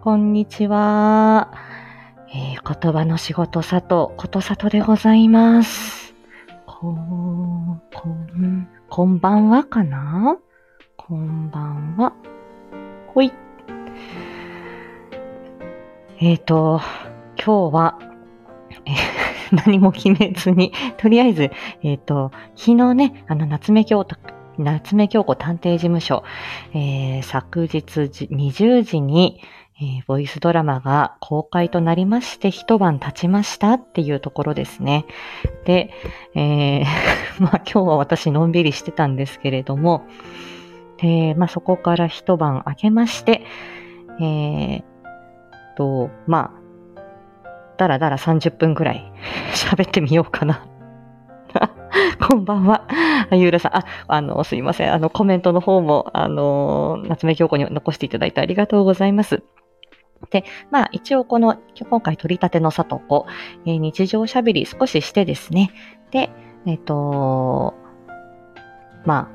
こんにちは。えー、言葉の仕事佐藤、ことさとでございます。こん、こん、こんばんはかな？こんばんは。ほい。えっ、ー、と、今日は、えー 何も決めずに、とりあえず、えっ、と、昨日ね、あの、夏目京子、夏目京子探偵事務所、えー昨日じ20時に、えーボイスドラマが公開となりまして、一晩経ちましたっていうところですね。で、えー まあ今日は私のんびりしてたんですけれども、で、まあそこから一晩明けまして、えーと、まあ、だらだら30分くらい 喋ってみようかな。こんばんは。あゆうらさん。あ、あの、すいません。あの、コメントの方も、あの、夏目京子に残していただいてありがとうございます。で、まあ、一応この、今回取り立ての里子、えー日常喋り少ししてですね。で、えっ、と、ま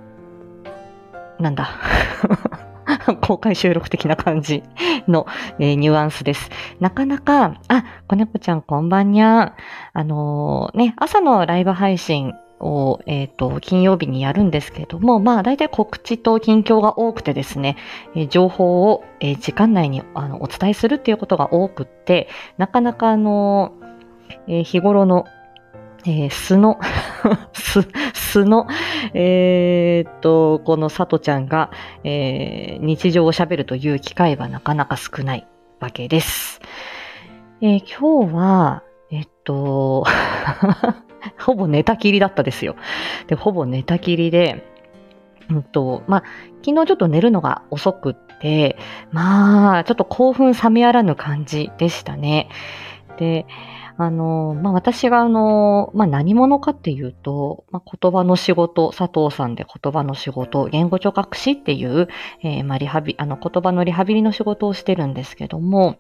あ、なんだ。公開収録的な感じの、えーニュアンスです。なかなか、あ、子猫ちゃんこんばんにゃん。あのーね、朝のライブ配信を、えっ、と、金曜日にやるんですけれども、まあ、大体告知と近況が多くてですね、え情報を、え時間内にあのお伝えするっていうことが多くって、なかなかあのえ日頃の、えー素の、素、素の、えーっと、このさとちゃんが、えー日常を喋るという機会はなかなか少ないわけです。えー今日は、えっと、ほぼ寝たきりだったですよ。で、ほぼ寝たきりで、うんと、まあ、昨日ちょっと寝るのが遅くって、まあ、ちょっと興奮冷めやらぬ感じでしたね。で、あの、まあ、私があの、まあ、何者かっていうと、まあ、言葉の仕事、佐藤さんで言葉の仕事、言語聴覚士っていう、えーまあ、リハビ、あの、言葉のリハビリの仕事をしてるんですけども、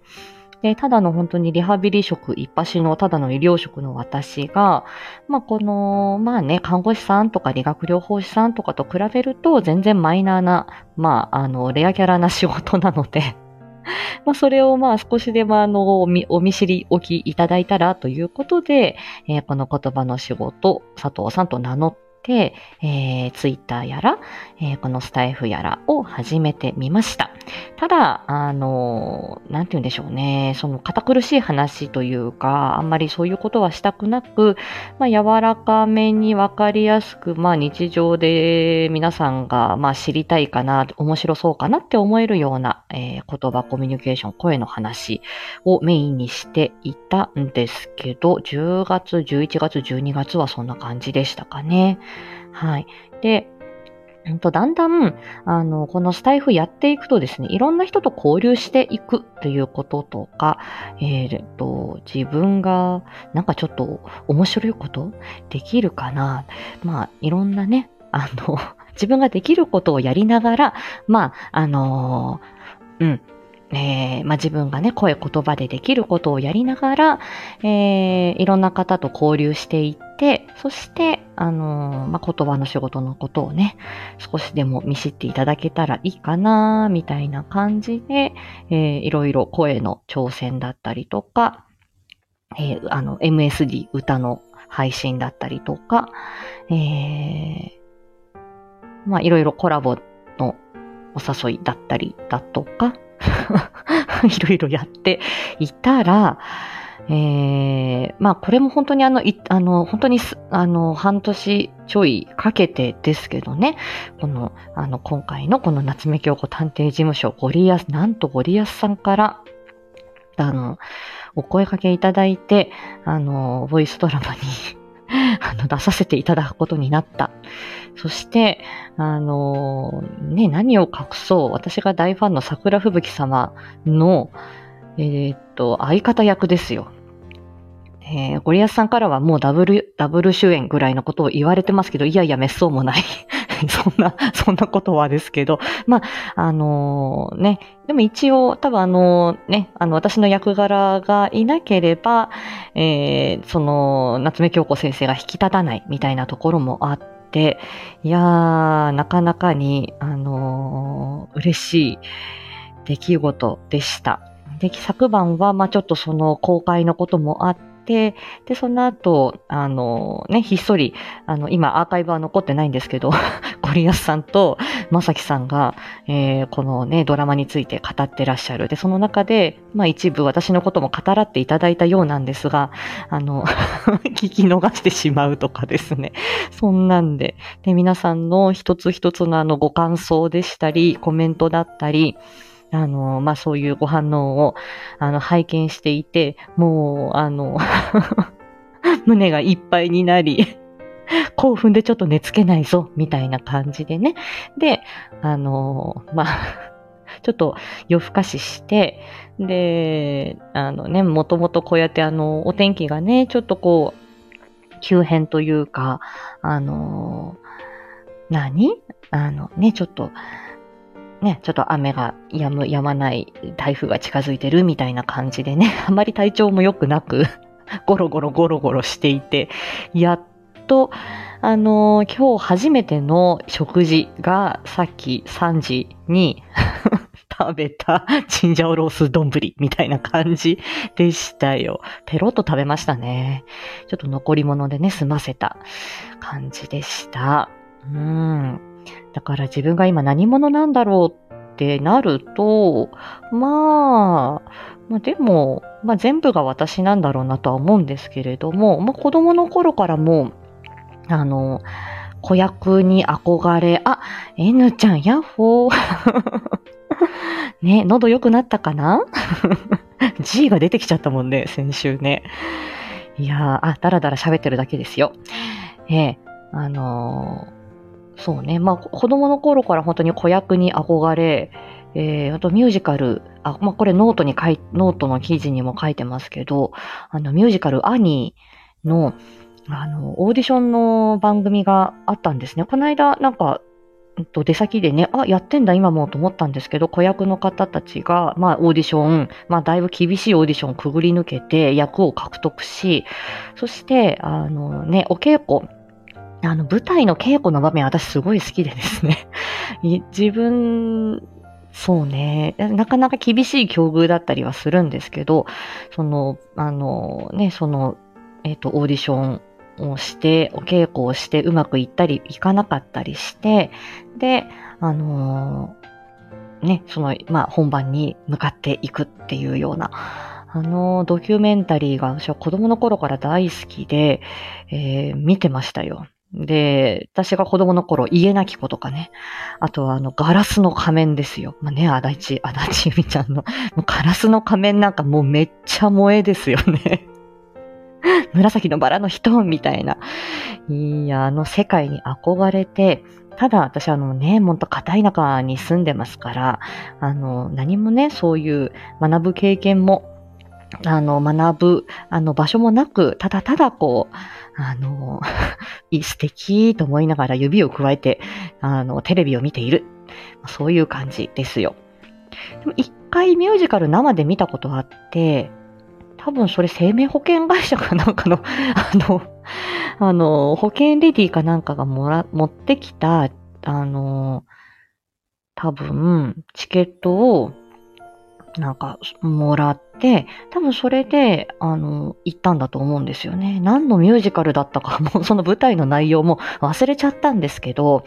で、ただの本当にリハビリ職一発のただの医療職の私が、まあ、この、まあね、看護師さんとか理学療法士さんとかと比べると全然マイナーな、まあ、あの、レアキャラな仕事なので、まあ、それをまあ少しでもあの、お見知りおきいただいたらということで、えーこの言葉の仕事、佐藤さんと名乗って、えー、ツイッターやら、えーこのスタイフやらを始めてみました。ただ、あの、なんて言うんでしょうね、その堅苦しい話というか、あんまりそういうことはしたくなく、まあ、柔らかめにわかりやすく、まあ、日常で皆さんが、まあ、知りたいかな、面白そうかなって思えるような、えー言葉、コミュニケーション、声の話をメインにしていたんですけど、10月、11月、12月はそんな感じでしたかね。はい。で、だんだん、あの、このスタイフやっていくとですね、いろんな人と交流していくということとか、えーっと、自分がなんかちょっと面白いことできるかな。まあ、いろんなね、あの、自分ができることをやりながら、まあ、あのうん、えーまあ、自分がね、声言葉でできることをやりながら、えーいろんな方と交流していって、そして、あのーまあ、言葉の仕事のことをね、少しでも見知っていただけたらいいかな、みたいな感じで、えーいろいろ声の挑戦だったりとか、えーあの、MSD 歌の配信だったりとか、えーまあ、いろいろコラボのお誘いだったりだとか、いろいろやっていたら、えーまあこれも本当にあの、いあの、本当にす、あの、半年ちょいかけてですけどね、この、あの、今回のこの夏目鏡子探偵事務所、ゴリアス、なんとゴリアスさんから、あの、お声かけいただいて、あの、ボイスドラマにあ の出させていただくことになった。そして、あの、ね、何を隠そう、私が大ファンの桜吹雪様の、えーっと、相方役ですよ。えーゴリアスさんからはもうダブル、ダブル主演ぐらいのことを言われてますけど、いやいや、滅相もない。そんな、そんなことはですけど、まあ、あのーね、でも一応、多分あのね、あの、私の役柄がいなければ、えーその、夏目京子先生が引き立たないみたいなところもあって、いやー、なかなかに、あのー嬉しい出来事でした。で、昨晩は、まあちょっとその公開のこともあって、で、その後、あのね、ひっそり、あの、今アーカイブは残ってないんですけど、ゴリアスさんとまさきさんが、えー、このね、ドラマについて語ってらっしゃる。で、その中で、まあ一部私のことも語らっていただいたようなんですが、あの 聞き逃してしまうとかですね。そんなんで。で、皆さんの一つ一つのあのご感想でしたり、コメントだったり、あの、まあ、そういうご反応を、あの、拝見していて、もう、あの 胸がいっぱいになり 興奮でちょっと寝つけないぞ、みたいな感じでね。で、あの、まあ ちょっと夜更かしして、で、あのね、もともとこうやってあの、お天気がね、ちょっとこう、急変というか、あの、何？あのね、ちょっと、ね、ちょっと雨が止む、止まない台風が近づいてるみたいな感じでね、あまり体調も良くなくゴロゴロゴロゴロしていて、やっと、あのー、今日初めての食事がさっき3時に 食べたチンジャオロース丼みたいな感じでしたよ。ペロッと食べましたね。ちょっと残り物でね、済ませた感じでした。うん。だから自分が今何者なんだろうってなると、まあ、まあ、でも、まあ、全部が私なんだろうなとは思うんですけれども、まあ、子供の頃からも、あの、子役に憧れ、あ、N ちゃん、ヤッホー。ね、喉良くなったかな ?G が出てきちゃったもんね、先週ね。いやー、あ、だらだら喋ってるだけですよ。ええあのーそうね。まあ、子供の頃から本当に子役に憧れ、えー、あとミュージカル、あ、まあ、これノートに書い、ノートの記事にも書いてますけど、あの、ミュージカルアニーの、あの、オーディションの番組があったんですね。この間、なんか、と出先でね、あ、やってんだ今もと思ったんですけど、子役の方たちが、まあオーディション、まあだいぶ厳しいオーディションをくぐり抜けて役を獲得し、そして、あのね、お稽古、あの、舞台の稽古の場面、私すごい好きでですね。自分、そうね、なかなか厳しい境遇だったりはするんですけど、その、あの、ね、その、えっ、ー、と、オーディションをして、お稽古をしてうまくいったりいかなかったりして、で、あのね、その、まあ、本番に向かっていくっていうような、あのドキュメンタリーが私は子供の頃から大好きで、えー、見てましたよ。で、私が子供の頃、家なき子とかね。あとは、あの、ガラスの仮面ですよ。まあね、足立、足立由美ちゃんの、ガラスの仮面なんかもうめっちゃ萌えですよね。紫のバラの人みたいな。いや、あの世界に憧れて、ただ私あのね、もっと片田舎に住んでますから、あの、何もね、そういう学ぶ経験も、あの、学ぶ、あの、場所もなく、ただただこう、あの、素敵と思いながら指を加えて、あの、テレビを見ている。そういう感じですよ。でも一回ミュージカル生で見たことあって、多分それ生命保険会社かなんかの、あの、あの、保険レディかなんかがもら、持ってきた、あの、多分、チケットを、なんか、もらって、多分それで、あの、行ったんだと思うんですよね。何のミュージカルだったか、もうその舞台の内容も忘れちゃったんですけど、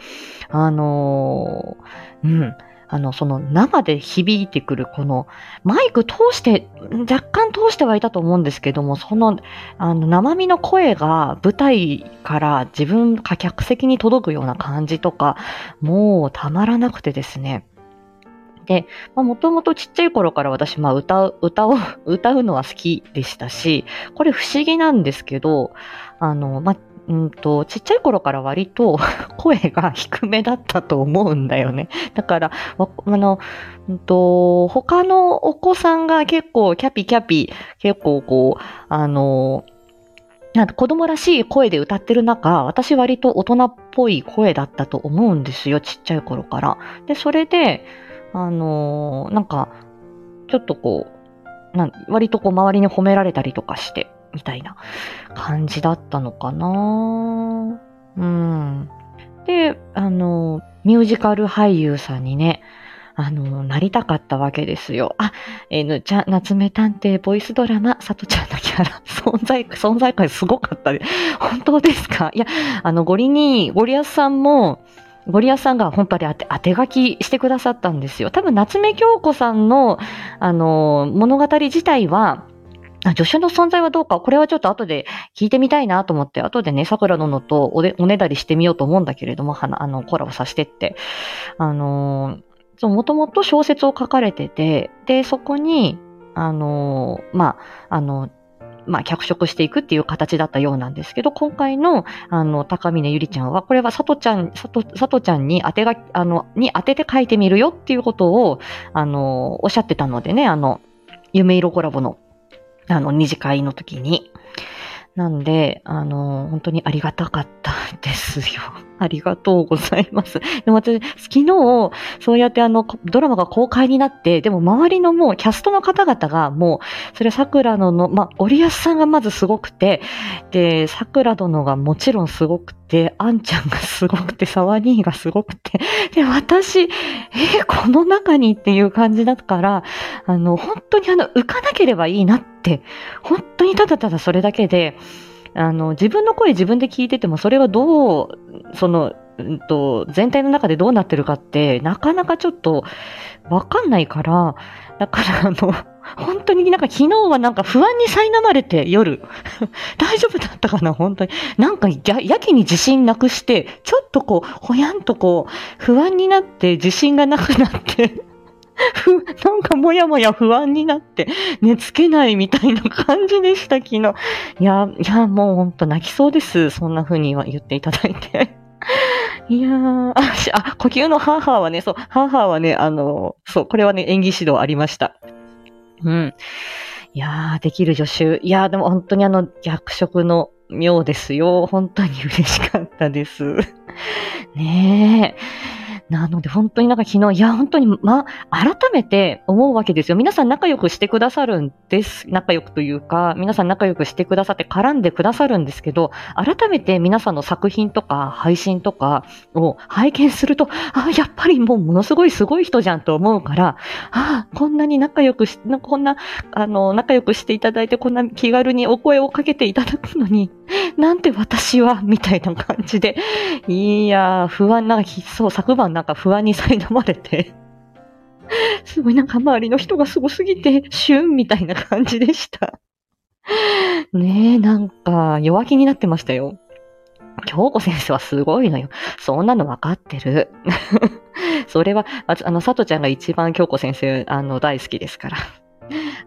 あのうん。あの、その生で響いてくるこのマイク通して、若干通してはいたと思うんですけども、その、あの、生身の声が舞台から自分か客席に届くような感じとか、もうたまらなくてですね。で、もともとちっちゃい頃から私、まあ、歌う、歌を、歌うのは好きでしたし、これ不思議なんですけど、あの、まあ、うんと、ちっちゃい頃から割と 声が低めだったと思うんだよね。だから、あの、うんと、他のお子さんが結構キャピキャピ、結構こう、あの、なん子供らしい声で歌ってる中、私割と大人っぽい声だったと思うんですよ、ちっちゃい頃から。で、それで、あの、なんか、ちょっとこう、割とこう周りに褒められたりとかして、みたいな感じだったのかなうん。で、あの、ミュージカル俳優さんにね、あの、なりたかったわけですよ。あ、えー、ちゃん、夏目探偵ボイスドラマ、さとちゃんのキャラ、存在、存在感すごかったで。本当ですか？いや、あの、ゴリに、ゴリアスさんも、ゴリアスさんが本当に当て当て書きしてくださったんですよ。多分、夏目鏡子さんの、あの、物語自体は、助手の存在はどうか、これはちょっと後で聞いてみたいなと思って、後でね、桜殿とおねだりしてみようと思うんだけれども、はなあの、コラボさせてって。あのー、もともと小説を書かれてて、で、そこに、あのー、まあ、あの、まあ、脚色していくっていう形だったようなんですけど、今回の、あの、高峰ゆりちゃんは、これはさとちゃん、さと、さとちゃんに当てが、あの、に当てて書いてみるよっていうことを、あの、おっしゃってたのでね、あの、夢色コラボのあの、二次会の時に。なんで、あの、本当にありがたかったですよ。ありがとうございます。でも私、昨日、そうやってあの、ドラマが公開になって、でも周りのもうキャストの方々がもう、それ桜のの、まあ、オリアスさんがまずすごくて、で、桜殿がもちろんすごくて、あんちゃんがすごくて、沢兄がすごくて、で、私、えー、この中にっていう感じだから、あの、本当にあの、浮かなければいいなって、本当にただただそれだけで、あの、自分の声自分で聞いてても、それがどう、その、うんと、全体の中でどうなってるかって、なかなかちょっと、わかんないから、だからあの、本当になんか昨日はなんか不安に苛まれて夜、大丈夫だったかな本当に。なんかややけに自信なくして、ちょっとこう、ほやんとこう、不安になって自信がなくなってふ、なんかもやもや不安になって、寝つけないみたいな感じでした、昨日。いや、いや、もうほんと泣きそうです。そんな風には言っていただいて。いやー、あ、あ呼吸のハーハーはね、そう、ハーハーはね、あの、そう、これはね、演技指導ありました。うん。いやー、できる助手。いやー、でも本当にあの、役職の妙ですよ。本当に嬉しかったです。ねえ。なので本当になんか昨日、いや本当に、ま、改めて思うわけですよ。皆さん仲良くしてくださるんです。仲良くというか、皆さん仲良くしてくださって絡んでくださるんですけど、改めて皆さんの作品とか配信とかを拝見すると、あ、やっぱりもうものすごいすごい人じゃんと思うから、あ、こんなに仲良くし、こんな、あの、仲良くしていただいて、こんな気軽にお声をかけていただくのに、なんて私は、みたいな感じで、いや不安な、そう、昨晩なんか不安に苛まれて、すごいなんか周りの人がすごすぎて、シュンみたいな感じでした。ねえ、なんか弱気になってましたよ。京子先生はすごいのよ。そんなの分かってる。それは、あの、佐藤ちゃんが一番京子先生、あの、大好きですから。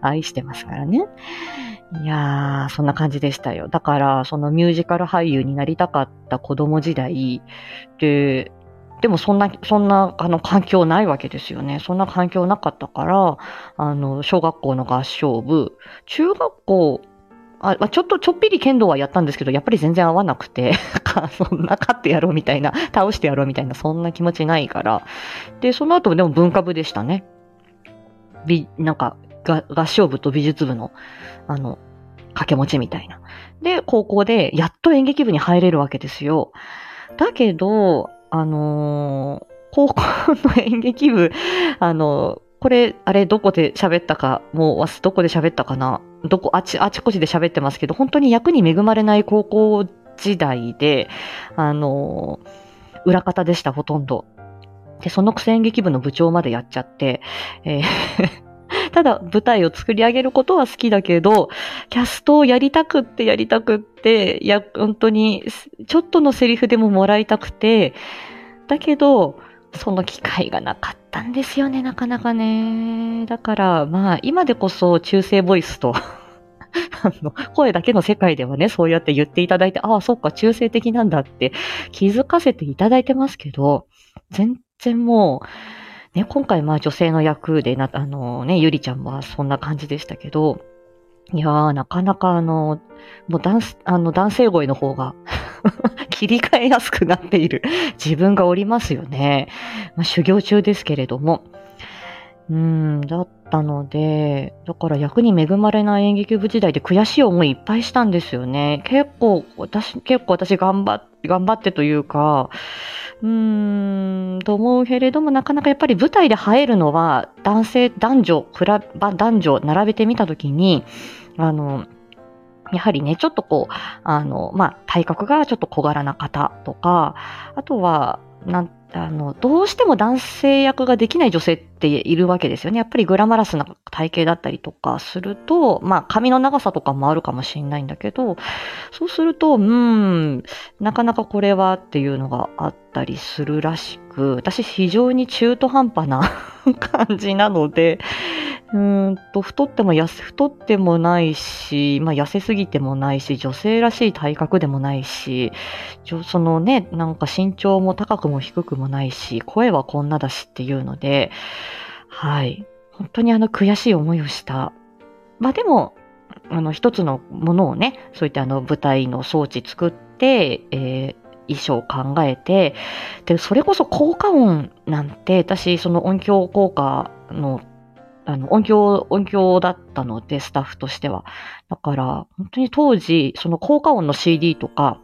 愛してますからね。いやー、そんな感じでしたよ。だから、そのミュージカル俳優になりたかった子供時代で、でもそんな、そんな、あの、環境ないわけですよね。そんな環境なかったから、あの、小学校の合唱部、中学校、あちょっとちょっぴり剣道はやったんですけど、やっぱり全然合わなくて、そんな勝ってやろうみたいな、倒してやろうみたいな、そんな気持ちないから。で、その後でも文化部でしたね。び、なんか、合唱部と美術部の、あの、掛け持ちみたいな。で、高校でやっと演劇部に入れるわけですよ。だけど、あのー、高校の演劇部、あのこれ、あれ、どこで喋ったか、もう、どこで喋ったかな？どこ、あち、あちこちで喋ってますけど、本当に役に恵まれない高校時代で、あのー、裏方でした、ほとんど。で、そのくせ演劇部の部長までやっちゃって、えーただ舞台を作り上げることは好きだけど、キャストをやりたくってやりたくって、いや、本当に、ちょっとのセリフでももらいたくて、だけど、その機会がなかったんですよね、なかなかね。だから、まあ、今でこそ中性ボイスと、声だけの世界ではね、そうやって言っていただいて、ああ、そっか、中性的なんだって気づかせていただいてますけど、全然もう、ね、今回まあ女性の役でな、あのね、ゆりちゃんはそんな感じでしたけど、いやー、なかなかあの、もう男、あの男性声の方が 切り替えやすくなっている 自分がおりますよね。まあ、修行中ですけれども。うん、だったので、だから役に恵まれない演劇部時代で悔しい思いいっぱいしたんですよね。結構、私、結構私頑張っ、頑張ってというか、うーん、と思うけれども、なかなかやっぱり舞台で映えるのは、男性、男女、比べ、男女並べてみたときに、あの、やはりね、ちょっとこう、あの、まあ、体格がちょっと小柄な方とか、あとは、なんあの、どうしても男性役ができない女性っっているわけですよね。やっぱりグラマラスな体型だったりとかすると、まあ髪の長さとかもあるかもしれないんだけど、そうすると、うん、なかなかこれはっていうのがあったりするらしく、私非常に中途半端な感じなので、うんと、太っても痩せ、太ってもないし、まあ痩せすぎてもないし、女性らしい体格でもないし、そのね、なんか身長も高くも低くもないし、声はこんなだしっていうので、はい。本当にあの悔しい思いをした。まあでも、あの一つのものをね、そういったあの舞台の装置作って、えー、衣装を考えて、で、それこそ効果音なんて、私、その音響効果のあの、音響、音響だったので、スタッフとしては。だから、本当に当時、その効果音の CD とか、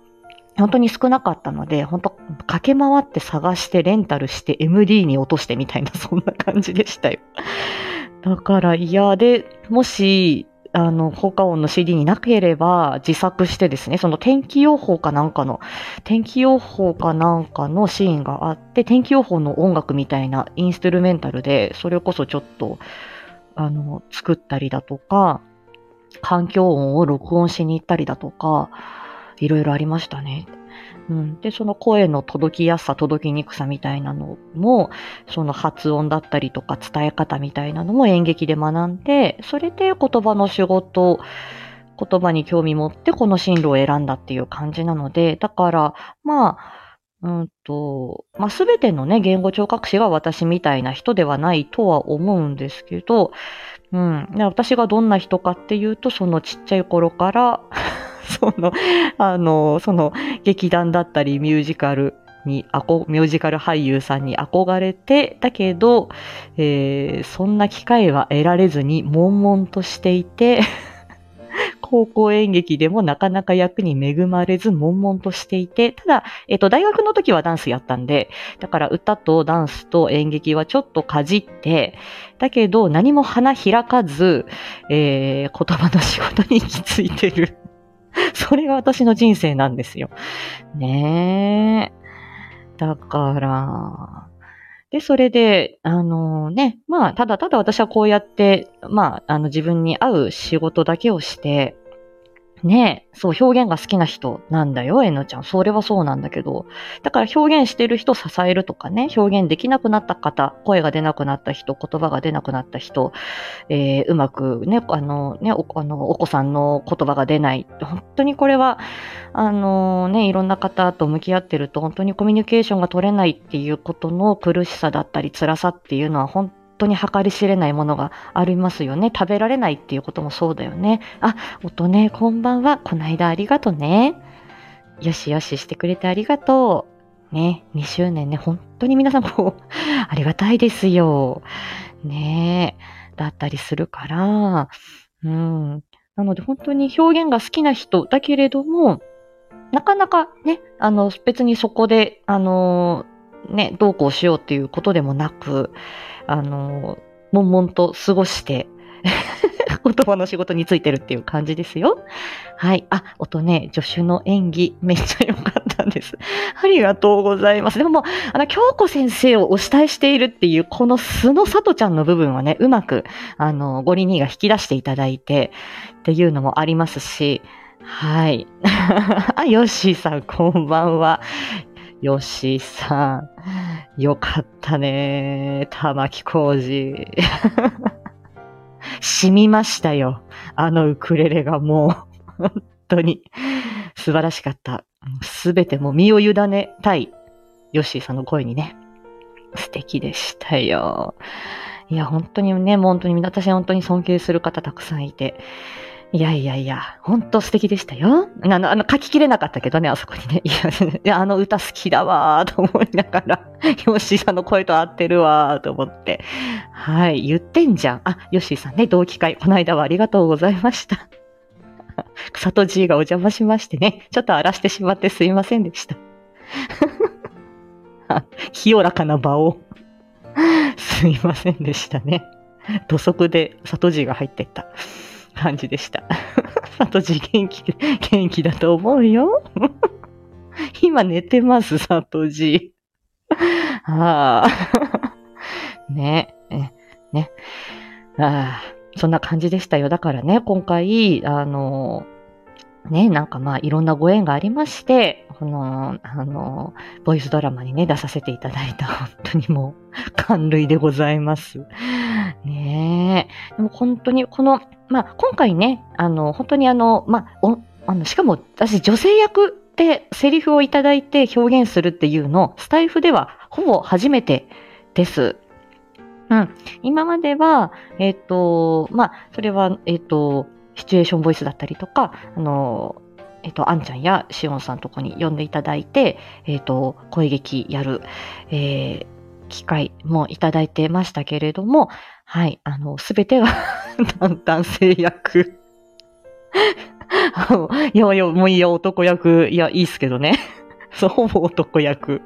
本当に少なかったので、本当駆け回って探してレンタルして MD に落としてみたいな、そんな感じでしたよ。だから、いや、で、もし、あの、効果音の CD になければ自作してですね、その天気予報かなんかの、天気予報かなんかのシーンがあって、天気予報の音楽みたいなインストゥルメンタルで、それこそちょっと、あの、作ったりだとか、環境音を録音しに行ったりだとか、いろいろありましたね。うん、で、その声の届きやすさ、届きにくさみたいなのも、その発音だったりとか伝え方みたいなのも演劇で学んで、それで言葉の仕事、言葉に興味持ってこの進路を選んだっていう感じなので、だから、まあ、うんと、まあ、すべてのね、言語聴覚士が私みたいな人ではないとは思うんですけど、うん。私がどんな人かっていうと、そのちっちゃい頃から その、あの、その劇団だったりミュージカルに、ミュージカル俳優さんに憧れて、だけど、えー、そんな機会は得られずに悶々としていて 高校演劇でもなかなか役に恵まれず、悶々としていて、ただ、えっ、と、大学の時はダンスやったんで、だから歌とダンスと演劇はちょっとかじって、だけど何も花開かず、えー、言葉の仕事に行き着いてる。それが私の人生なんですよ。ねえ。だから、で、それで、あのね、まあ、ただただ私はこうやって、まあ、あの自分に合う仕事だけをして、ねえ、そう、表現が好きな人なんだよ、えのちゃん。それはそうなんだけど。だから表現してる人支えるとかね、表現できなくなった方、声が出なくなった人、言葉が出なくなった人、えー、うまくね、あのねお、あの、お子さんの言葉が出ない。本当にこれは、あのね、いろんな方と向き合ってると、本当にコミュニケーションが取れないっていうことの苦しさだったり、辛さっていうのは本当に計り知れないものがありますよね。食べられないっていうこともそうだよね。あ、音ね、こんばんは。こないだありがとね。よしよししてくれてありがとう。ね、2周年ね、本当に皆さんも ありがたいですよ。ねだったりするから、うん。なので本当に表現が好きな人だけれども、なかなかね、あの、別にそこで、あの、ね、どうこうしようっていうことでもなく、あの、悶々と過ごして 言葉の仕事についてるっていう感じですよ。はい。あ、音ね、助手の演技、めっちゃ良かったんです。ありがとうございます。でももう、あの、京子先生をお慕いしているっていう、この素の里ちゃんの部分はね、うまく、あの、ゴリニーが引き出していただいて、っていうのもありますし、はい。あ、ヨッシーさん、こんばんは。ヨッシーさん、よかったね。玉木浩二。染みましたよ。あのウクレレがもう、本当に素晴らしかった。すべても身を委ねたい、ヨッシーさんの声にね、素敵でしたよ。いや、本当にね、もう本当に私本当に尊敬する方たくさんいて、いやいやいや、ほんと素敵でしたよ。あの、あの、書ききれなかったけどね、あそこにね。いや、いやあの歌好きだわーと思いながら、ヨッシーさんの声と合ってるわーと思って。はい、言ってんじゃん。あ、ヨッシーさんね、同期会、この間はありがとうございました。草戸 G がお邪魔しましてね、ちょっと荒らしてしまってすいませんでした。清らかな場を すいませんでしたね。土足で里地が入ってった感じでした。里地元気、元気だと思うよ。今寝てます、里地。ああ。ね、ね。ああ、そんな感じでしたよ。だからね、今回、あの、ね、なんかまあいろんなご縁がありまして、この、あの、ボイスドラマにね、出させていただいた、本当にもう、感涙でございます。ねえ。でも本当に、この、まあ今回ね、あの、本当にあの、まあ、おあのしかも私女性役でセリフをいただいて表現するっていうの、スタイフではほぼ初めてです。うん。今までは、えっ、ー、と、まあ、それは、えっ、ー、と、シチュエーションボイスだったりとか、あの、えっ、ー、と、あんちゃんやしおんさんとこに呼んでいただいて、えっ、と、声劇やる、え機会もいただいてましたけれども、はい、あの、すべてが 男性役いやいや、もういいよ、男役。いや、いいっすけどね。そう、ほぼ男役。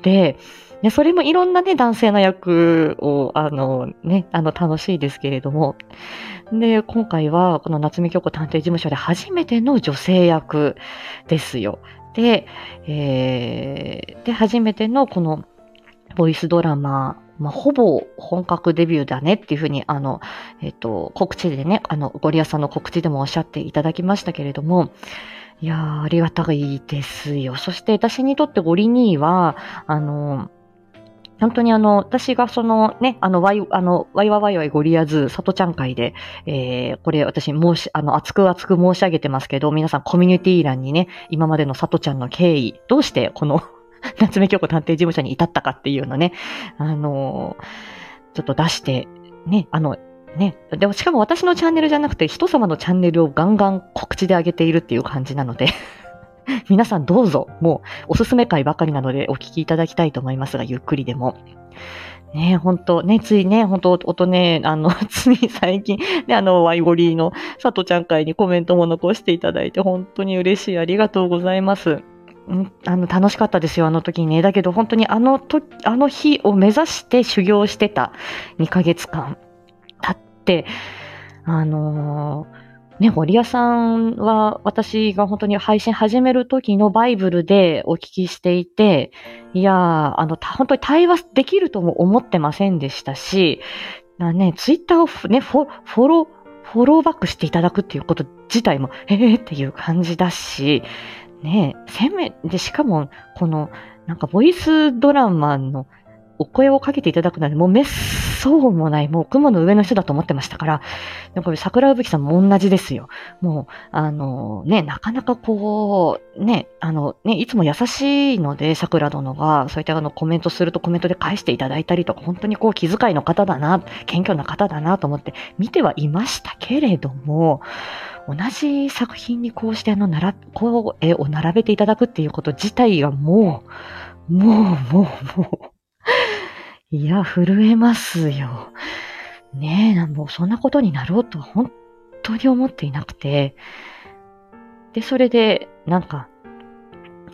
で、で、それもいろんなね、男性の役を、あの、ね、あの、楽しいですけれども。で、今回は、この夏目京子探偵事務所で初めての女性役ですよ。で、えー、で、初めてのこの、ボイスドラマ、まあ、ほぼ本格デビューだねっていうふうに、あの、えっ、と、告知でね、あの、ゴリアさんの告知でもおっしゃっていただきましたけれども、いやー、ありがたいですよ。そして私にとってゴリ兄は、あの、本当にあの、私がそのね、あの、ワイ、あの、ワイワワイワイゴリアズ、里ちゃん会で、えー、これ私申し、あの、熱く熱く申し上げてますけど、皆さんコミュニティ欄にね、今までの里ちゃんの経緯、どうしてこの 夏目京子探偵事務所に至ったかっていうのね、あのちょっと出して、ね、あの、ね。でもしかも私のチャンネルじゃなくて人様のチャンネルをガンガン告知で上げているっていう感じなので 皆さんどうぞ、もうおすすめ会ばかりなのでお聞きいただきたいと思いますが、ゆっくりでも。ね本当ね、ついね、本当音ね、あの、つい最近、ね、あの、ワイゴリーの佐藤ちゃん会にコメントも残していただいて、本当に嬉しい。ありがとうございます。あの、楽しかったですよ、あの時にね。だけど、本当にあのと、あの日を目指して修行してた2ヶ月間経って、あのーね、堀屋さんは私が本当に配信始める時のバイブルでお聞きしていて、いやー、あの、本当に対話できるとも思ってませんでしたし、ね、ツイッターをね、フォフォロー、フォローバックしていただくっていうこと自体も、えーっていう感じだし、ねえ、せめ、で、しかも、この、なんかボイスドラマのお声をかけていただくなんて、もうめっそうもない、もう雲の上の人だと思ってましたから、でもこれ桜吹さんも同じですよ。もう、あの、ね、なかなかこう、ね、あの、ね、いつも優しいので、桜殿が、そういったあのコメントするとコメントで返していただいたりとか、本当にこう気遣いの方だな、謙虚な方だなと思って見てはいましたけれども、同じ作品にこうしてあの、なら、こう、絵を並べていただくっていうこと自体がもう、もう、もう、もう、いや、震えますよ。ねえ、もうそんなことになろうとは本当に思っていなくて。で、それで、なんか、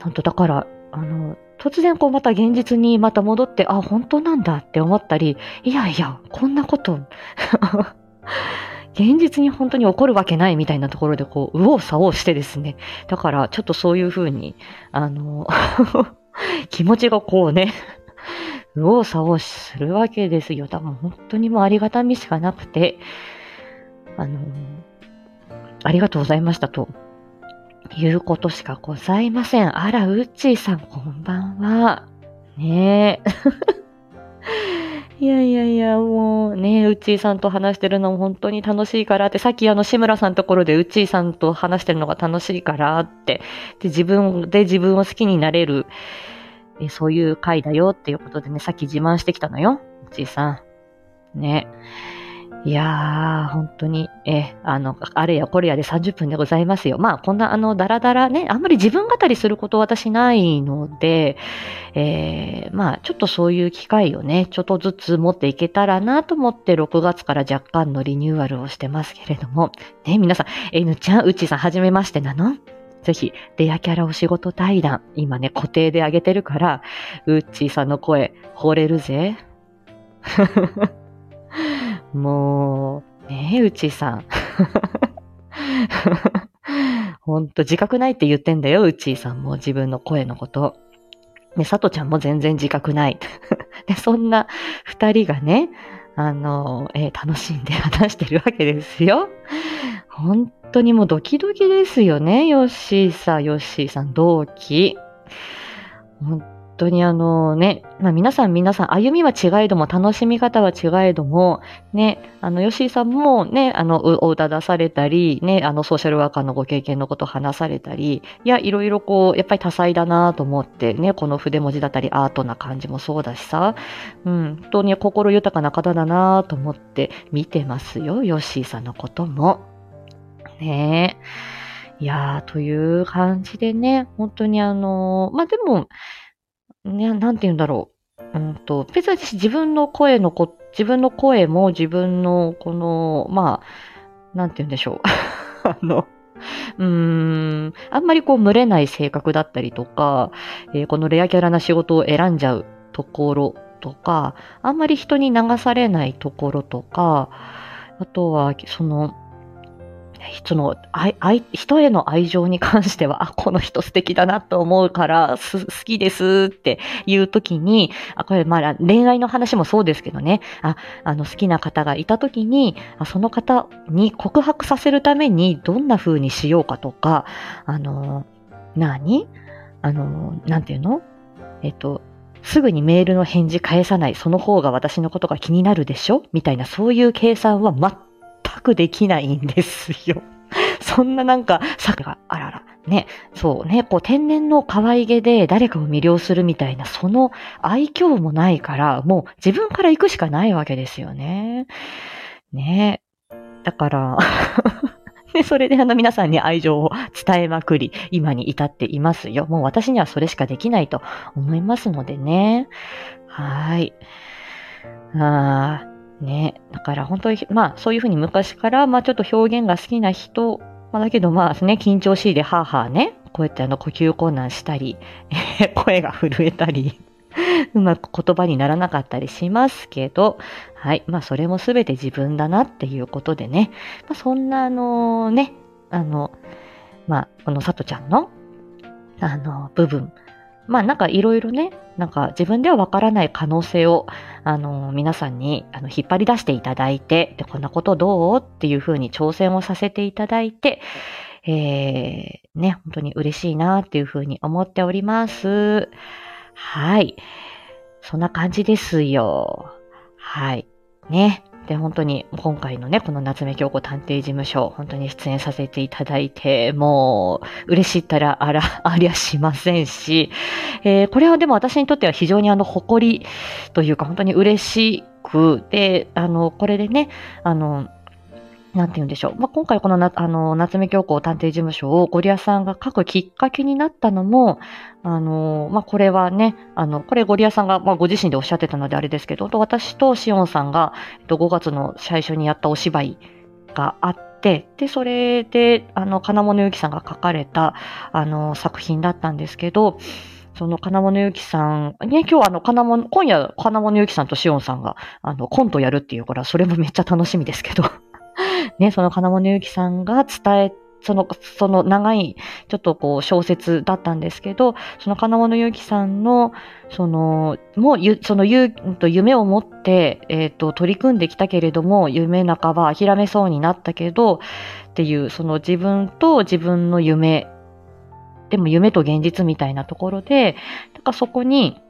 本当だから、あの、突然こうまた現実にまた戻って、あ、本当なんだって思ったり、いやいや、こんなこと、現実に本当に起こるわけないみたいなところでこう、右往左往してですね。だからちょっとそういうふうに、あの、気持ちがこうね、右往左往するわけですよ。多分本当にもうありがたみしかなくて、あの、ありがとうございましたと。いうことしかございません。あら、うっちーさん、こんばんは。ねえ。いやいやいや、もうね、うっちーさんと話してるのも本当に楽しいからって、さっきあの、志村さんのところでうっちーさんと話してるのが楽しいからって、で、自分で自分を好きになれる、えそういう回だよっていうことでね、さっき自慢してきたのよ。うちさん。ね。いやー、本当に、え、あの、あれやこれやで30分でございますよ。まあ、こんな、あの、だらだらね、あんまり自分語りすること私ないので、えー、まあ、ちょっとそういう機会をね、ちょっとずつ持っていけたらなと思って、6月から若干のリニューアルをしてますけれども、ね、皆さん、N ちゃん、うちさん、はじめましてなの？ぜひ、レアキャラお仕事対談、今ね、固定で上げてるから、ウッチーさんの声、惚れるぜ。もう、ねえ、ウッチーさん。ほんと、自覚ないって言ってんだよ、ウッチーさんも自分の声のこと。ね、さとちゃんも全然自覚ない。で、そんな二人がね、あの、えー楽しんで話してるわけですよ。本当にもうドキドキですよね、ヨッシーさん、ヨッシーさん、同期。本当にあのね、まあ皆さん皆さん歩みは違えども、楽しみ方は違えども、ね、あの、ヨッシーさんもね、あの、お歌出されたり、ね、あの、ソーシャルワーカーのご経験のことを話されたり、いや、いろいろこう、やっぱり多彩だなと思って、ね、この筆文字だったり、アートな感じもそうだしさ、うん、本当に心豊かな方だなと思って見てますよ、ヨッシーさんのことも。ねえ。いやー、という感じでね、本当にあのーまあ、でも、ね、なんて言うんだろう。うんと、別に私自分の声のこ、自分の声も自分のこの、まあ、なんて言うんでしょう。あの、うーん、あんまりこう群れない性格だったりとか、えーこのレアキャラな仕事を選んじゃうところとか、あんまり人に流されないところとか、あとは、その、その、愛、愛、人への愛情に関しては、あ、この人素敵だなと思うから、す、好きですっていう時に、あ、これまあ恋愛の話もそうですけどね、あ、あの好きな方がいた時に、その方に告白させるためにどんな風にしようかとか、あの、何？あの、なんていうの？えっと、すぐにメールの返事返さない、その方が私のことが気になるでしょ？みたいな、そういう計算はできないんですよ。そんななんか、さが、あらら、ね、そうね、こう天然の可愛げで誰かを魅了するみたいな、その愛嬌もないから、もう自分から行くしかないわけですよね。ねだから、で、それであの皆さんに愛情を伝えまくり、今に至っていますよ。もう私にはそれしかできないと思いますのでね。はい。あーね。だから本当に、まあそういうふうに昔から、まあちょっと表現が好きな人、まあだけどまあね、緊張しいでハーハーね、こうやってあの呼吸困難したり、声が震えたり、うまく言葉にならなかったりしますけど、はい。まあそれもすべて自分だなっていうことでね、まあそんなあのね、あの、まあこのさとちゃんの、あの、部分、まあなんかいろいろね、なんか自分ではわからない可能性を、あの、皆さんにあの引っ張り出していただいて、で、こんなことどうっていうふうに挑戦をさせていただいて、えー、ね、本当に嬉しいなっていうふうに思っております。はい。そんな感じですよ。はい。ね。で、本当に今回のね、この夏目京子探偵事務所、本当に出演させていただいて、もう、嬉しいったらあら、ありゃしませんし、えーこれはでも私にとっては非常にあの、誇りというか、本当に嬉しく、で、あの、これでね、あの、なんて言うんでしょう。まあ、今回このな、あの、夏目京子探偵事務所をゴリアさんが書くきっかけになったのも、あの、まあ、これはね、あの、これゴリアさんが、まあ、ご自身でおっしゃってたのであれですけど、私とシオンさんが、えっと、5月の最初にやったお芝居があって、で、それで、あの、金物ゆきさんが書かれた、あの、作品だったんですけど、その金物ゆきさん、ね、今日あの、金物、今夜金物ゆきさんとシオンさんが、あの、コントやるっていうから、それもめっちゃ楽しみですけど、ね、その金物ゆきさんが伝え、その、その長い、ちょっとこう小説だったんですけど、その金物ゆきさんの、その、もう、そのゆ、と夢を持って、えっ、と、取り組んできたけれども、夢半ば諦めそうになったけど、っていう、その自分と自分の夢、でも夢と現実みたいなところで、なんかそこに、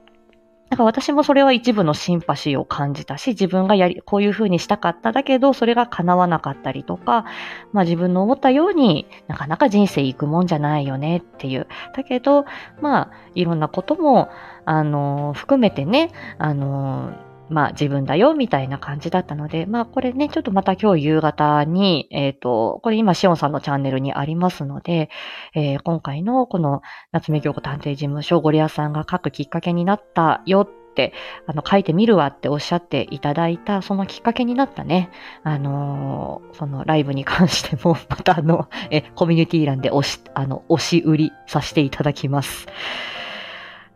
なんか私もそれは一部のシンパシーを感じたし、自分がやり、こういうふうにしたかっただけど、それが叶わなかったりとか、まあ自分の思ったようになかなか人生行くもんじゃないよねっていう。だけど、まあいろんなことも、あの、含めてね、あの、まあ自分だよみたいな感じだったので、まあこれね、ちょっとまた今日夕方に、えっ、と、これ今シオンさんのチャンネルにありますので、えー今回のこの夏目京子探偵事務所ゴリアさんが書くきっかけになったよって、あの、書いてみるわっておっしゃっていただいた、そのきっかけになったね、あのー、そのライブに関しても、またあの、え、コミュニティ欄で押し、あの、押し売りさせていただきます。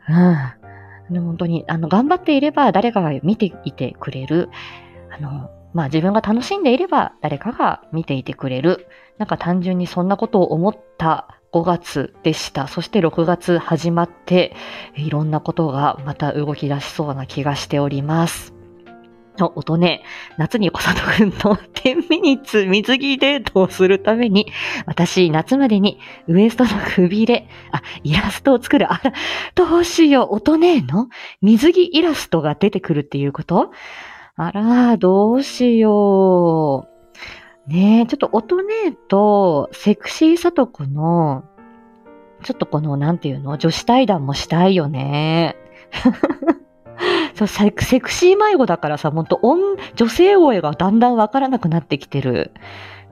うん。ね本当に、あの、頑張っていれば誰かが見ていてくれる。あの、まあ自分が楽しんでいれば誰かが見ていてくれる。なんか単純にそんなことを思った5月でした。そして6月始まって、いろんなことがまた動き出しそうな気がしております。の音ね、夏に小里くんと10ミニッツ水着デートをするために、私、夏までにウエストのくびれ、あ、イラストを作る。あら、どうしよう、音ねえの？水着イラストが出てくるっていうこと？あら、どうしよう。ねえ、ちょっと音ねえと、セクシーさとこの、ちょっとこの、なんていうの？女子対談もしたいよね。そうセクシー迷子だからさ、ほんと、女性声がだんだんわからなくなってきてる。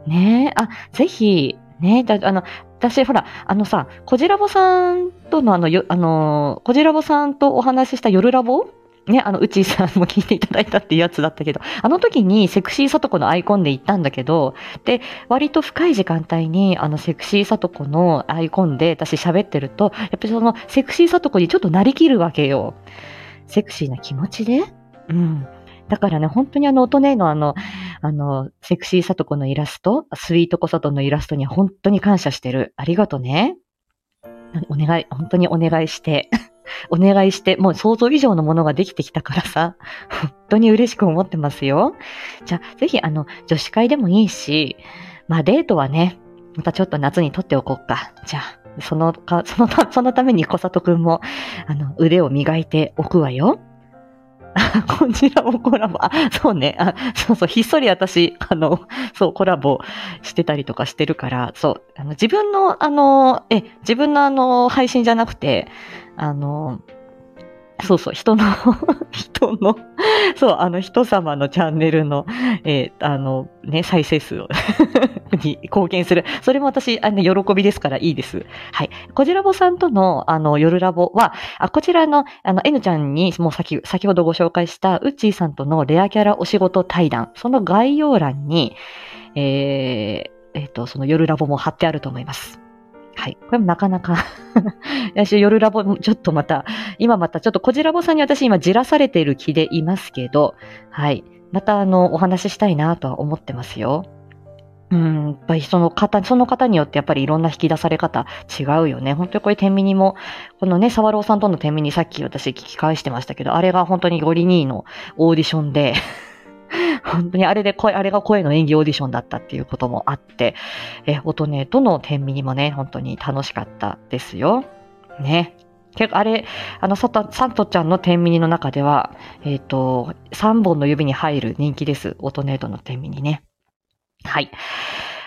ねえ、あ、ぜひ、ねえ、あの、私、ほら、あのさ、こじらぼさんとのあの、よあの、こじらぼさんとお話しした夜ラボ？ね、あの、うちさんも聞いていただいたっていうやつだったけど、あの時にセクシーさとこのアイコンで行ったんだけど、で、割と深い時間帯に、あの、セクシーさとこのアイコンで私喋ってると、やっぱりその、セクシーさとこにちょっとなりきるわけよ。セクシーな気持ちで？うん。だからね、本当にあの、音ねのあの、あの、セクシーさとこのイラスト、スイートコサトのイラストには本当に感謝してる。ありがとね。お願い、本当にお願いして。お願いして、もう想像以上のものができてきたからさ、本当に嬉しく思ってますよ。じゃあ、ぜひあの、女子会でもいいし、まあデートはね、またちょっと夏に撮っておこうか。じゃあ、そのか、そのた、そのために小里くんも、あの、腕を磨いておくわよ。こちらもコラボ。あ、そうね。あ、そうそう。ひっそり私、あの、そう、コラボしてたりとかしてるから、そう。あの自分の、あの、え、自分のあの、配信じゃなくて、あの、そうそう、人の 人のそう、あの、人様のチャンネルの、えー、あの、ね、再生数 に貢献する。それも私、あの、喜びですからいいです。はい。こじらぼさんとの、あの、夜ラボは、あ、こちらの、あの、N ちゃんに、もう先、先ほどご紹介した、ウッチーさんとのレアキャラお仕事対談、その概要欄に、えー、えっ、ー、と、その夜ラボも貼ってあると思います。はい。これもなかなか 夜ラボ、ちょっとまた、今またちょっとこじらぼさんに私今じらされている気でいますけど、はい。またあの、お話ししたいなとは思ってますよ。うん、やっぱりその方、その方によってやっぱりいろんな引き出され方違うよね。本当にこれ天秤にも、このね、沢朗さんとの天秤にさっき私聞き返してましたけど、あれが本当にゴリニーのオーディションで 本当にあれで声、あれが声の演技オーディションだったっていうこともあって、え、音ねとの天秤にもね、本当に楽しかったですよ。ね。結構あれ、あの、サト、サントちゃんの天秤の中では、えっ、ー、と、3本の指に入る人気です。オトネートの天秤にね。はい。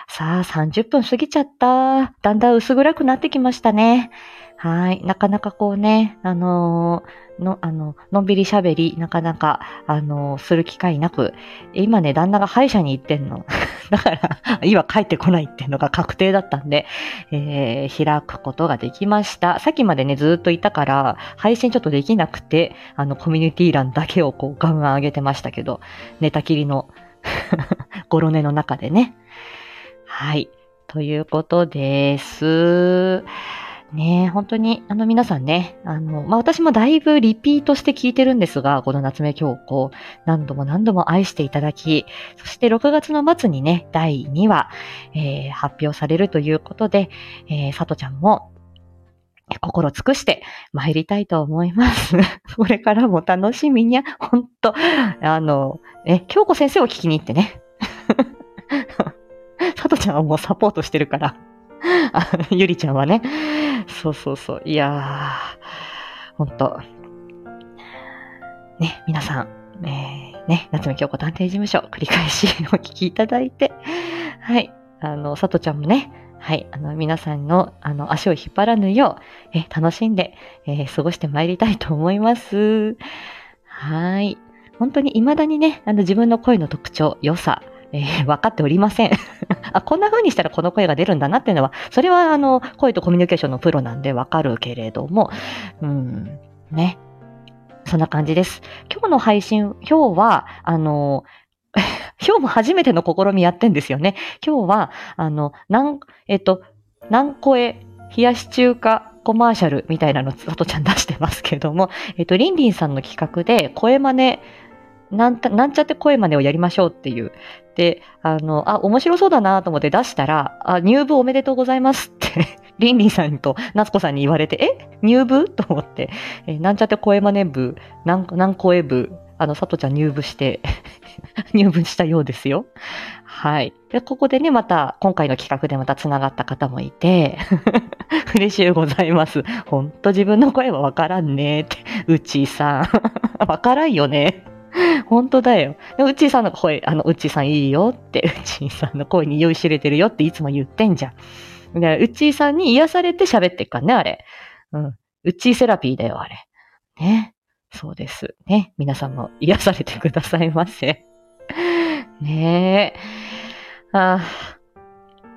さあ、30分過ぎちゃった。だんだん薄暗くなってきましたね。はい。なかなかこうね、あのー、の、あの、のんびり喋り、なかなか、あのー、する機会なく、今ね、旦那が歯医者に行ってんの。だから、今帰ってこないっていうのが確定だったんで、えー、開くことができました。さっきまでね、ずっといたから、配信ちょっとできなくて、あの、コミュニティ欄だけをこう、ガンガン上げてましたけど、寝たきりの、ゴロ寝の中でね。はい。ということです。ね本当に、あの皆さんね、あの、まあ、私もだいぶリピートして聞いてるんですが、この夏目京子、何度も何度も愛していただき、そして6月の末にね、第2話、えー、発表されるということで、えー、さとちゃんも、心尽くして参りたいと思います。これからも楽しみにゃ、ほんと、あの、え、京子先生を聞きに行ってね。さとちゃんはもうサポートしてるから。ゆりちゃんはね。そうそうそう。いやー、ほんと。ね、皆さん、えー、ね、夏目京子探偵事務所、繰り返し お聞きいただいて、はい、あの、さとちゃんもね、はい、あの、皆さんの、あの、足を引っ張らぬよう、え、楽しんで、えー、過ごしてまいりたいと思います。はい。本当に未だにね、あの、自分の声の特徴、良さ、えー、分かっておりません。あ、こんな風にしたらこの声が出るんだなっていうのは、それはあの、声とコミュニケーションのプロなんでわかるけれども、うん、ね。そんな感じです。今日の配信、今日は、あの、今日も初めての試みやってんですよね。今日は、あの、なん、えっと、南声冷やし中華コマーシャルみたいなの、さとちゃん出してますけども、えっと、りんりんさんの企画で、声真似、なんた、なんちゃって声真似をやりましょうっていう。で、あの、あ、面白そうだなと思って出したら、あ、入部おめでとうございますってりんりんさんと夏子さんに言われて、え？入部？と思って、えなんちゃって声真似部、なん、なん声部、あの、さとちゃん入部して 入部したようですよ。はい。で、ここでね、また、今回の企画でまた繋がった方もいて、嬉しいございます。ほんと自分の声はわからんねって。うちさん。わからんよね。本当だよ。うちさんの声、あの、うちさんいいよって、うちさんの声に酔いしれてるよっていつも言ってんじゃん。で、うちさんに癒されて喋ってっかね、あれ。うん。うちセラピーだよ、あれ。ね。そうです。ね。皆さんも癒されてくださいませ。ねえ。ああ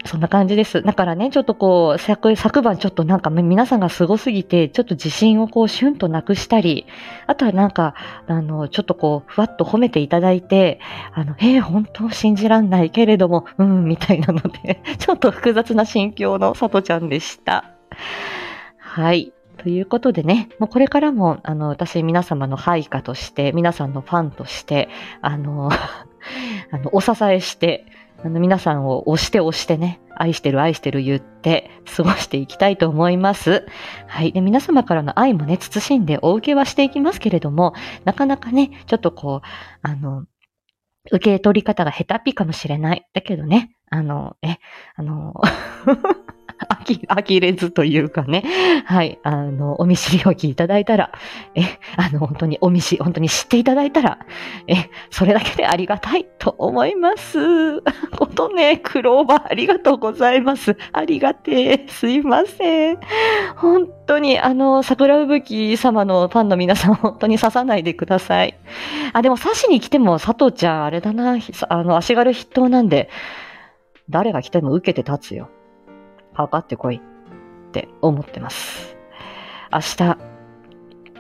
そんな感じです。だからね、ちょっとこう、昨昨晩ちょっとなんか皆さんがすごすぎて、ちょっと自信をこう、シュンとなくしたり、あとはなんか、あの、ちょっとこう、ふわっと褒めていただいて、あの、えー、本当信じらんないけれども、うん、みたいなので、ちょっと複雑な心境のさとちゃんでした。はい。ということでね、もうこれからも、あの、私、皆様の配下として、皆さんのファンとして、あの、あの、お支えして、あの、皆さんを押して押してね、愛してる愛してる言って過ごしていきたいと思います。はい。で、皆様からの愛もね、慎んでお受けはしていきますけれども、なかなかね、ちょっとこう、あの、受け取り方が下手っぴかもしれない。だけどね、あの、え、あの、あき、呆れずというかね、はい、あの、お見知りおきいただいたら、え、あの、本当にお見知り、本当に知っていただいたら、え、それだけでありがたいと思います。ことね、クローバーありがとうございます。ありがてえ、すいません。本当に、あの、桜吹雪様のファンの皆さん、本当に刺さないでください。あ、でも刺しに来ても佐藤ちゃん、あれだな、あの、足軽筆頭なんで、誰が来ても受けて立つよ。かかってこいって思ってます。明日、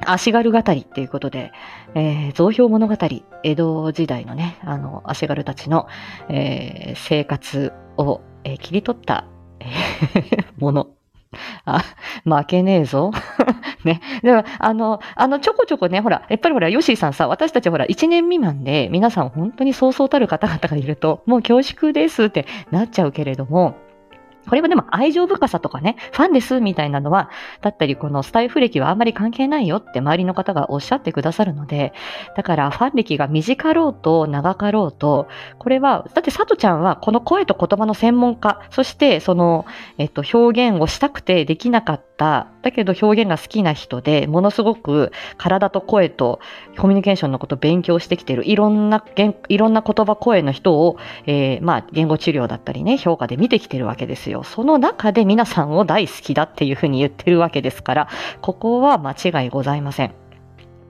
足軽語りっていうことで、えー、造氷物語、江戸時代のね、あの、足軽たちの、えー、生活を、えー、切り取った、えー、もの。あ、負けねえぞ。ね。でも、あの、あの、ちょこちょこね、ほら、やっぱりほら、ヨシーさんさ、私たちほら、1年未満で、皆さん本当にそうそうたる方々がいると、もう恐縮ですってなっちゃうけれども、これはでも愛情深さとかね、ファンですみたいなのは、だったりこのスタイフ歴はあんまり関係ないよって周りの方がおっしゃってくださるので、だからファン歴が短ろうと長かろうと、これは、だって佐藤ちゃんはこの声と言葉の専門家、そしてその、えっと、表現をしたくてできなかった、だけど表現が好きな人で、ものすごく体と声とコミュニケーションのことを勉強してきている、いろんな、いろんな言葉、声の人を、えー、まあ、言語治療だったりね、評価で見てきてるわけですよ。その中で皆さんを大好きだっていうふうに言ってるわけですから、ここは間違いございません。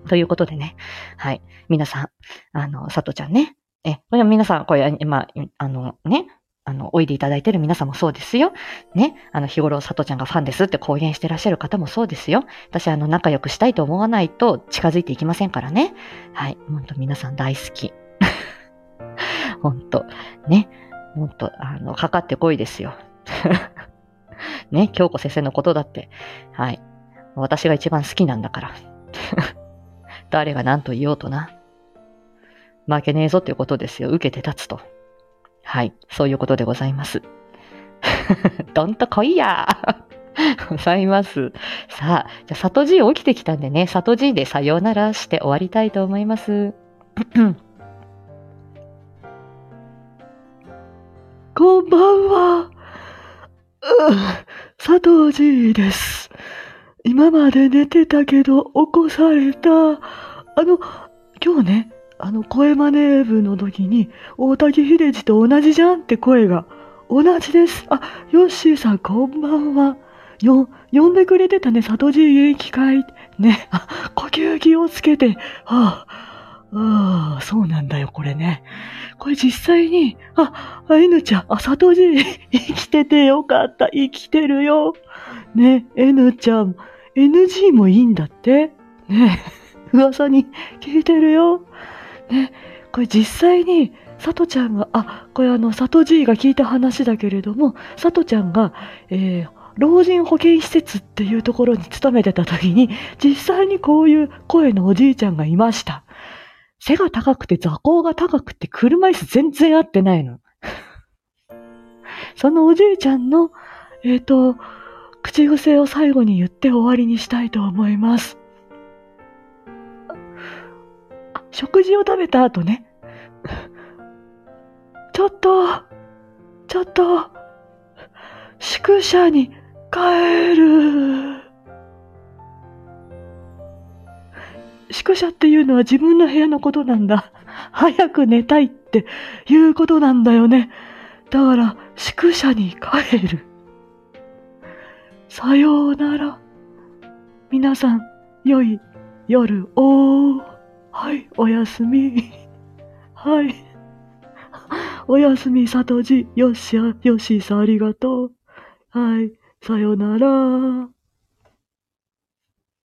ということでね、はい。皆さん、あの、さとちゃんね。え、これ皆さん、これ、まあ、あのね、あの、おいでいただいてる皆さんもそうですよ。ね。あの、日頃、さとちゃんがファンですって公言してらっしゃる方もそうですよ。私、あの、仲良くしたいと思わないと近づいていきませんからね。はい。ほんと皆さん大好き。ほんと。ね。ほんと、あの、かかってこいですよ。ね、京子先生のことだって、はい。私が一番好きなんだから。誰が何と言おうとな。負けねえぞっていうことですよ。受けて立つと。はい。そういうことでございます。どんと来いや ございます。さあ、じゃあ、里じ起きてきたんでね、里じでさようならして終わりたいと思います。こんばんは。佐藤じいです。今まで寝てたけど起こされた。あの、今日ね、あの声真似部の時に大滝秀治と同じじゃんって声が同じです。あ、ヨッシーさんこんばんは。よ、呼んでくれてたね、里地元気会。ね、あ、呼吸気をつけて。はあ、ああ、そうなんだよ、これね。これ実際に、あ、あ、N ちゃん、あ、里地、生きててよかった、生きてるよ。ね、N ちゃん、NG もいいんだって。ね。噂に聞いてるよ。ね、これ実際に、さとちゃんが、あ、これあの、さとじいが聞いた話だけれども、さとちゃんが、えー、老人保健施設っていうところに勤めてた時に、実際にこういう声のおじいちゃんがいました。背が高くて座高が高くて車椅子全然合ってないの。そのおじいちゃんの、えっ、と、口癖を最後に言って終わりにしたいと思います。食事を食べた後ね。ちょっと、ちょっと、宿舎に帰る。宿舎っていうのは自分の部屋のことなんだ。早く寝たいっていうことなんだよね。だから、宿舎に帰る。さようなら。皆さん、良い夜を。はい、おやすみ。はい。おやすみ、さとじ。よっしゃ、よしさ、ありがとう。はい、さよなら。